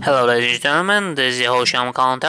Hello, ladies and gentlemen. This is your host, Sean Colin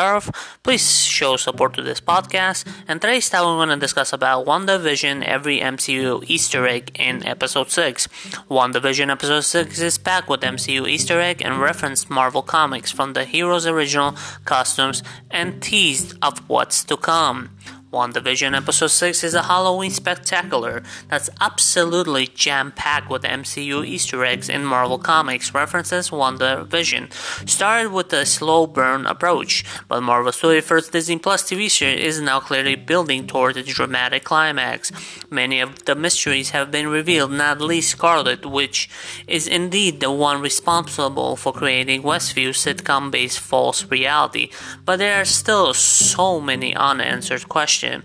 Please show support to this podcast. And today's time we're going to discuss about WandaVision, every MCU Easter egg in Episode 6. WandaVision Episode 6 is packed with MCU Easter egg and referenced Marvel Comics from the heroes' original costumes and teased of what's to come. WandaVision Episode 6 is a Halloween spectacular that's absolutely jam packed with MCU Easter eggs in Marvel Comics references WandaVision. Started with a slow burn approach, but Marvel Studios' first Disney Plus TV series is now clearly building toward a dramatic climax. Many of the mysteries have been revealed, not least Scarlet, which is indeed the one responsible for creating Westview's sitcom based false reality, but there are still so many unanswered questions question.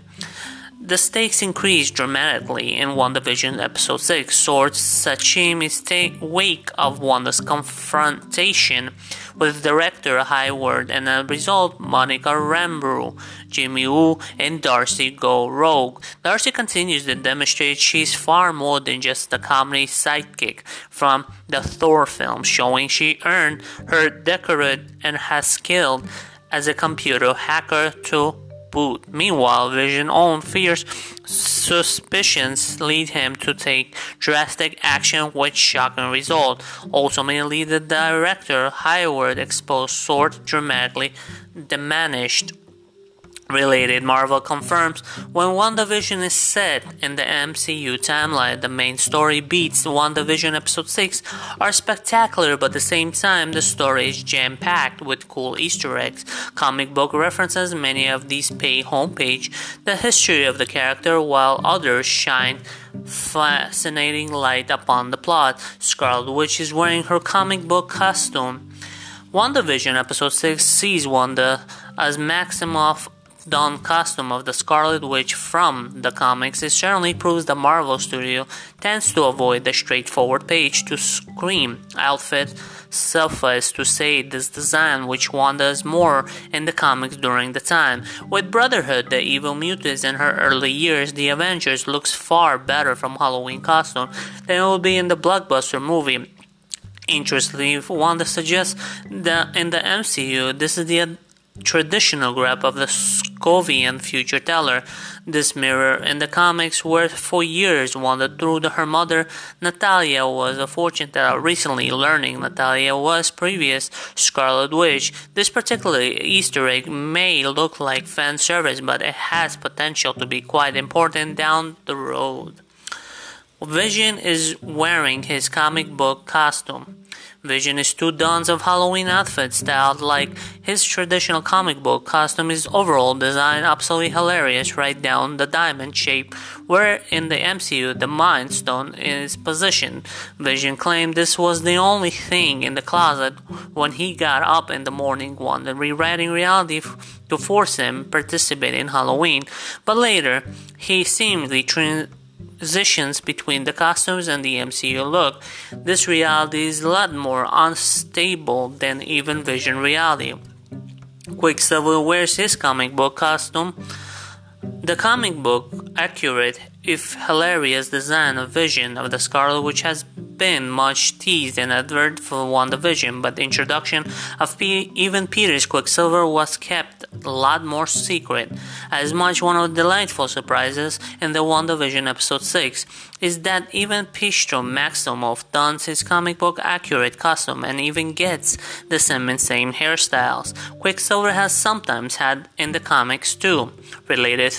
The stakes increase dramatically in WandaVision Episode 6. Sword Sashimi's wake of Wanda's confrontation with director Hayward, and as a result, Monica Rambeau, Jimmy Woo, and Darcy go rogue. Darcy continues to demonstrate she's far more than just the comedy sidekick from the Thor film, showing she earned her doctorate and has skilled as a computer hacker to boot. Meanwhile, Vision's own fierce suspicions lead him to take drastic action with shocking result. Ultimately, the director Hayward exposed Sword dramatically diminished Related, Marvel confirms when WandaVision is set in the MCU timeline, the main story beats WandaVision Episode 6 are spectacular, but at the same time, the story is jam packed with cool Easter eggs, comic book references. Many of these pay homepage the history of the character, while others shine fascinating light upon the plot. Scarlet Witch is wearing her comic book costume. WandaVision Episode 6 sees Wanda as Maximoff Dawn costume of the Scarlet Witch from the comics, it certainly proves that Marvel Studio tends to avoid the straightforward page to scream outfit. Suffice to say, this design, which Wanda is more in the comics during the time. With Brotherhood, the evil mutants in her early years, the Avengers looks far better from Halloween costume than it will be in the blockbuster movie. Interestingly, Wanda suggests that in the MCU, this is the traditional grab of the Sokovian future teller. This mirror in the comics were for years wandered through her mother. Natalia was a fortune teller. Recently learning Natalia was previous Scarlet Witch. This particular Easter egg may look like fan service, but it has potential to be quite important down the road. Vision is wearing his comic book costume. Vision is two dons of Halloween outfits styled like his traditional comic book costume. His overall design absolutely hilarious, right down the diamond shape where in the MCU the Mind Stone is positioned. Vision claimed this was the only thing in the closet when he got up in the morning, wanted rewriting reality to force him participate in Halloween, but later he seemingly. Tra- transitions between the costumes and the MCU look. This reality is a lot more unstable than even Vision reality. Quicksilver wears his comic book costume. The comic book accurate if hilarious design of Vision of the Scarlet Witch has been much teased and adverted for WandaVision, but the introduction of P- Evan Peters' Quicksilver was kept a lot more secret. As much one of the delightful surprises in the WandaVision episode 6 is that even Pietro Maximoff dons his comic book accurate costume and even gets the same insane hairstyles. Quicksilver has sometimes had in the comics too. Related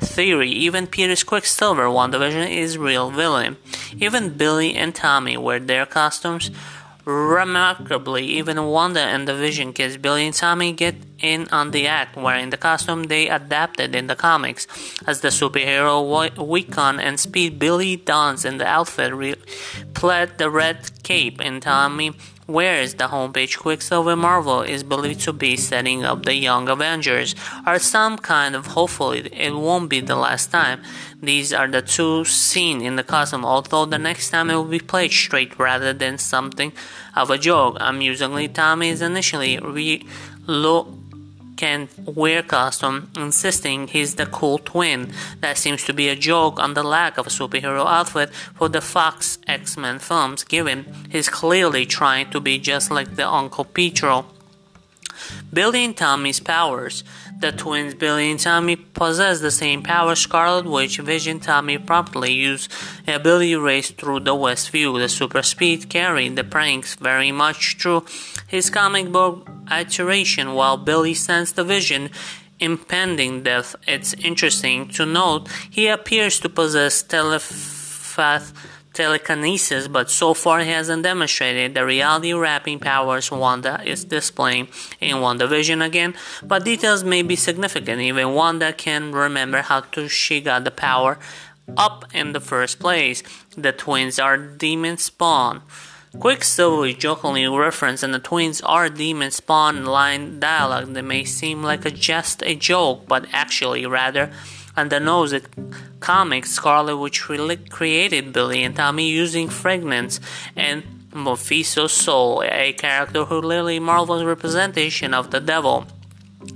theory, Evan Peters' Quicksilver WandaVision is real villain. Even Billy and Tommy wear their costumes. Remarkably, even Wanda and the Vision Kids, Billy and Tommy get in on the act wearing the costume they adapted in the comics. As the superhero Wiccan and Speed, Billy dons in the outfit re- the red cape, and Tommy Whereas the homepage Quicksilver Marvel is believed to be setting up the Young Avengers, are some kind of hopefully it won't be the last time. These are the two seen in the costume, although the next time it will be played straight rather than something of a joke. Amusingly, Tommy is initially re- lo- can wear costume, insisting he's the cool twin. That seems to be a joke on the lack of a superhero outfit for the Fox X Men films, given he's clearly trying to be just like the Uncle Pietro. Billy and Tommy's powers. The twins Billy and Tommy possess the same power Scarlet Witch, Vision, Tommy promptly use ability race through the Westview. The super speed carried the pranks very much through his comic book iteration while Billy sensed the vision impending death. It's interesting to note he appears to possess telepath telekinesis, but so far he hasn't demonstrated the reality wrapping powers Wanda is displaying in WandaVision again, but details may be significant. Even Wanda can remember how to, she got the power up in the first place. The twins are demon spawn. Quicksilver is jokingly referenced and the twins are demon spawn line dialogue that may seem like a just a joke, but actually rather and the nose comics Scarlet Witch really created Billy and Tommy using fragments and Mephisto's soul, a character who literally Marvel's representation of the devil.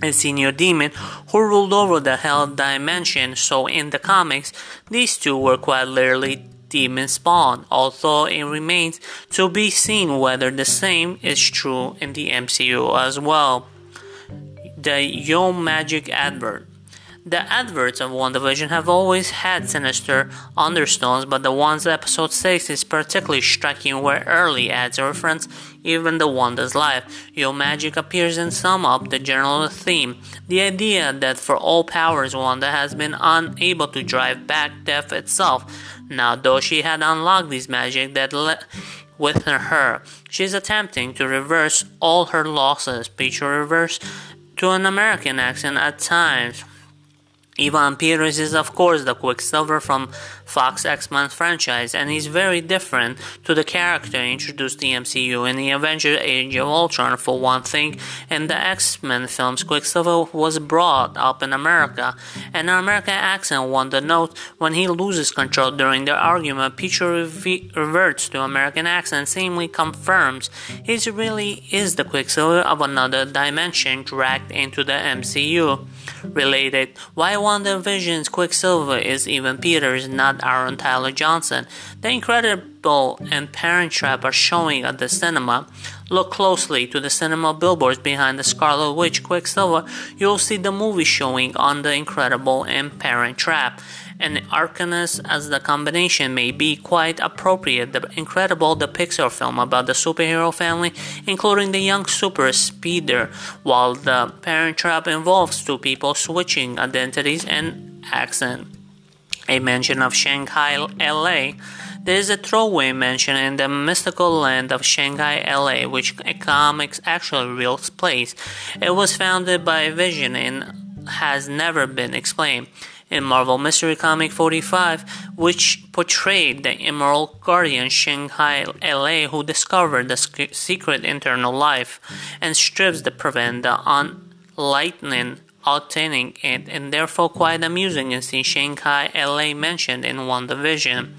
A senior demon who ruled over the hell dimension, so in the comics, these two were quite literally demon spawn, although it remains to be seen whether the same is true in the MCU as well. The Yo Magic advert. The adverts of WandaVision have always had sinister undertones, but the ones episode 6 is particularly striking where early ads reference even the Wanda's life. Your magic appears and sum up the general theme. The idea that for all powers Wanda has been unable to drive back death itself. Now though she had unlocked this magic that le- with her, she's attempting to reverse all her losses, picture reverse to an American accent at times. Evan Peters is of course the Quicksilver from Fox X-Men franchise and he's very different to the character introduced in the MCU in the Avengers Age of Ultron for one thing. In the X-Men films, Quicksilver was brought up in America and an American accent won the note when he loses control during the argument. Peter reverts to American accent, seemingly confirms he really is the Quicksilver of another dimension dragged into the MCU. Related, why WandaVision's Quicksilver is Evan Peters, not Aaron Taylor Johnson. The Incredible and Parent Trap are showing at the cinema. Look closely to the cinema billboards behind the Scarlet Witch Quicksilver. You'll see the movie showing on The Incredible and Parent Trap and Arcanus as the combination may be quite appropriate. The Incredible, the Pixar film about the superhero family, including the young super speeder, while the Parent Trap involves two people switching identities and accent. A mention of Shangri-La. There is a throwaway mention in the mystical land of Shangri-La, which a comics actually real place. It was founded by a Vision and has never been explained in Marvel Mystery Comic 45, which portrayed the Emerald Guardian Shanghai LA who discovered the secret internal life and strives to prevent the unlightening obtaining it, and therefore quite amusing to see Shangri-La mentioned in WandaVision.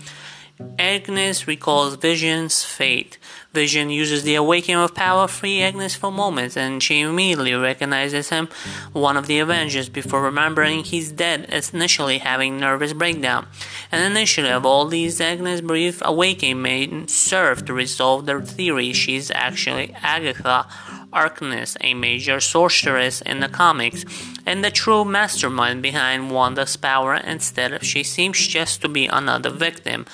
Agnes recalls Vision's fate. Vision uses the awakening of power free Agnes for moments and she immediately recognizes him, one of the Avengers, before remembering he's dead, initially having nervous breakdown. And initially of all these Agnes' brief awakening may serve to resolve the theory she's actually Agatha Harkness, a major sorceress in the comics, and the true mastermind behind Wanda's power. Instead, of she seems just to be another victim.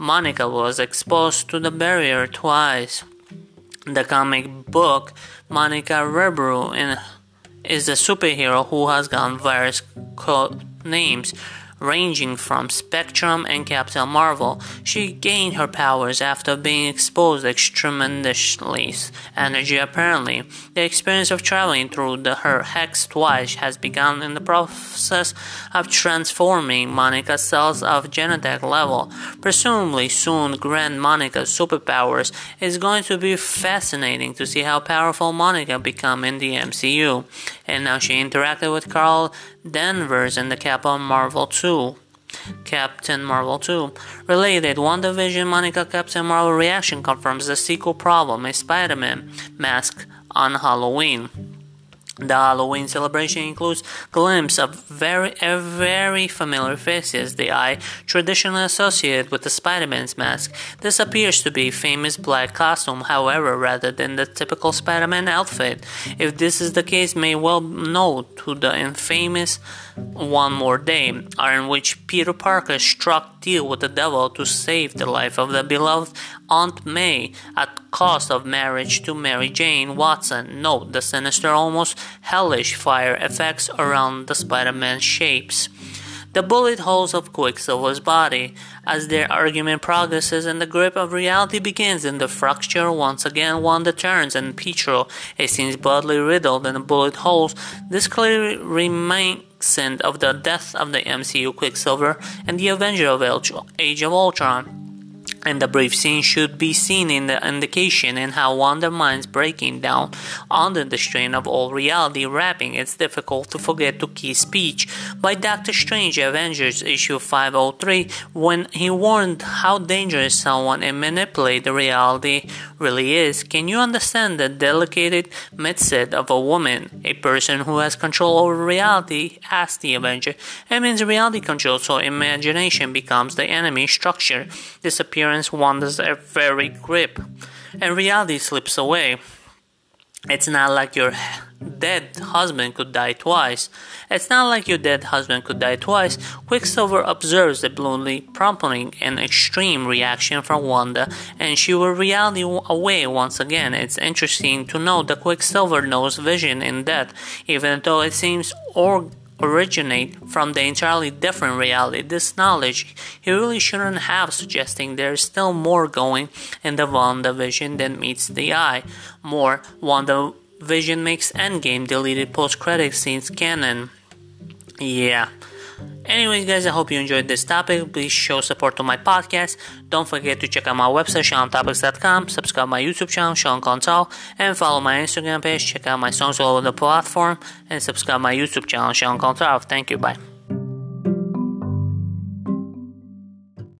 Monica was exposed to the barrier twice. The comic book Monica Rambeau is a superhero who has got various code names ranging from Spectrum and Captain Marvel. She gained her powers after being exposed to tremendous energy apparently. The experience of traveling through the, her hex twice has begun in the process of transforming Monica's cells of genetic level. Presumably soon grant Monica's superpowers is going to be fascinating to see how powerful Monica become in the MCU. And now she interacted with Carol Danvers in the Captain Marvel 2. Captain Marvel 2. Related, WandaVision Monica Captain Marvel reaction confirms the sequel problem, a Spider Man mask on Halloween. The Halloween celebration includes glimpses of very, very familiar faces the eye traditionally associated with the Spider-Man's mask. This appears to be a famous black costume, however, rather than the typical Spider-Man outfit. If this is the case, may well note to the infamous One More Day, in which Peter Parker struck deal with the devil to save the life of the beloved Aunt May at cost of marriage to Mary Jane Watson. Note the sinister, almost hellish fire effects around the Spider-Man shapes. The bullet holes of Quicksilver's body. As their argument progresses and the grip of reality begins and the fracture, once again Wanda turns and Pietro, it seems badly riddled in the bullet holes. This clearly reminiscent of the death of the MCU Quicksilver and the Avenger of Age of Ultron and the brief scene should be seen in the indication in how Wanda Mind's breaking down under the strain of all reality wrapping. It's difficult to forget the key speech by Doctor Strange Avengers issue 503 when he warned how dangerous someone and manipulate the reality really is. Can you understand the delicate mindset of a woman, a person who has control over reality? asked the Avenger. It means reality control, so imagination becomes the enemy structure. Disappearing appearance wanders a very grip, and reality slips away. It's not like your dead husband could die twice. It's not like your dead husband could die twice. Quicksilver observes the bluntly prompting an extreme reaction from Wanda, and she will reality away once again. It's interesting to note that Quicksilver knows vision in death, even though it seems or originate from the entirely different reality. This knowledge he really shouldn't have, suggesting there's still more going in the WandaVision than meets the eye. More, WandaVision makes Endgame deleted post-credit scenes canon. Yeah. Anyways, guys, I hope you enjoyed this topic. Please show support to my podcast. Don't forget to check out my website, SeanTopics.com, subscribe my YouTube channel, Sean Contal, and follow my Instagram page. Check out my songs all over the platform, and subscribe my YouTube channel, Sean Contal. Thank you. Bye.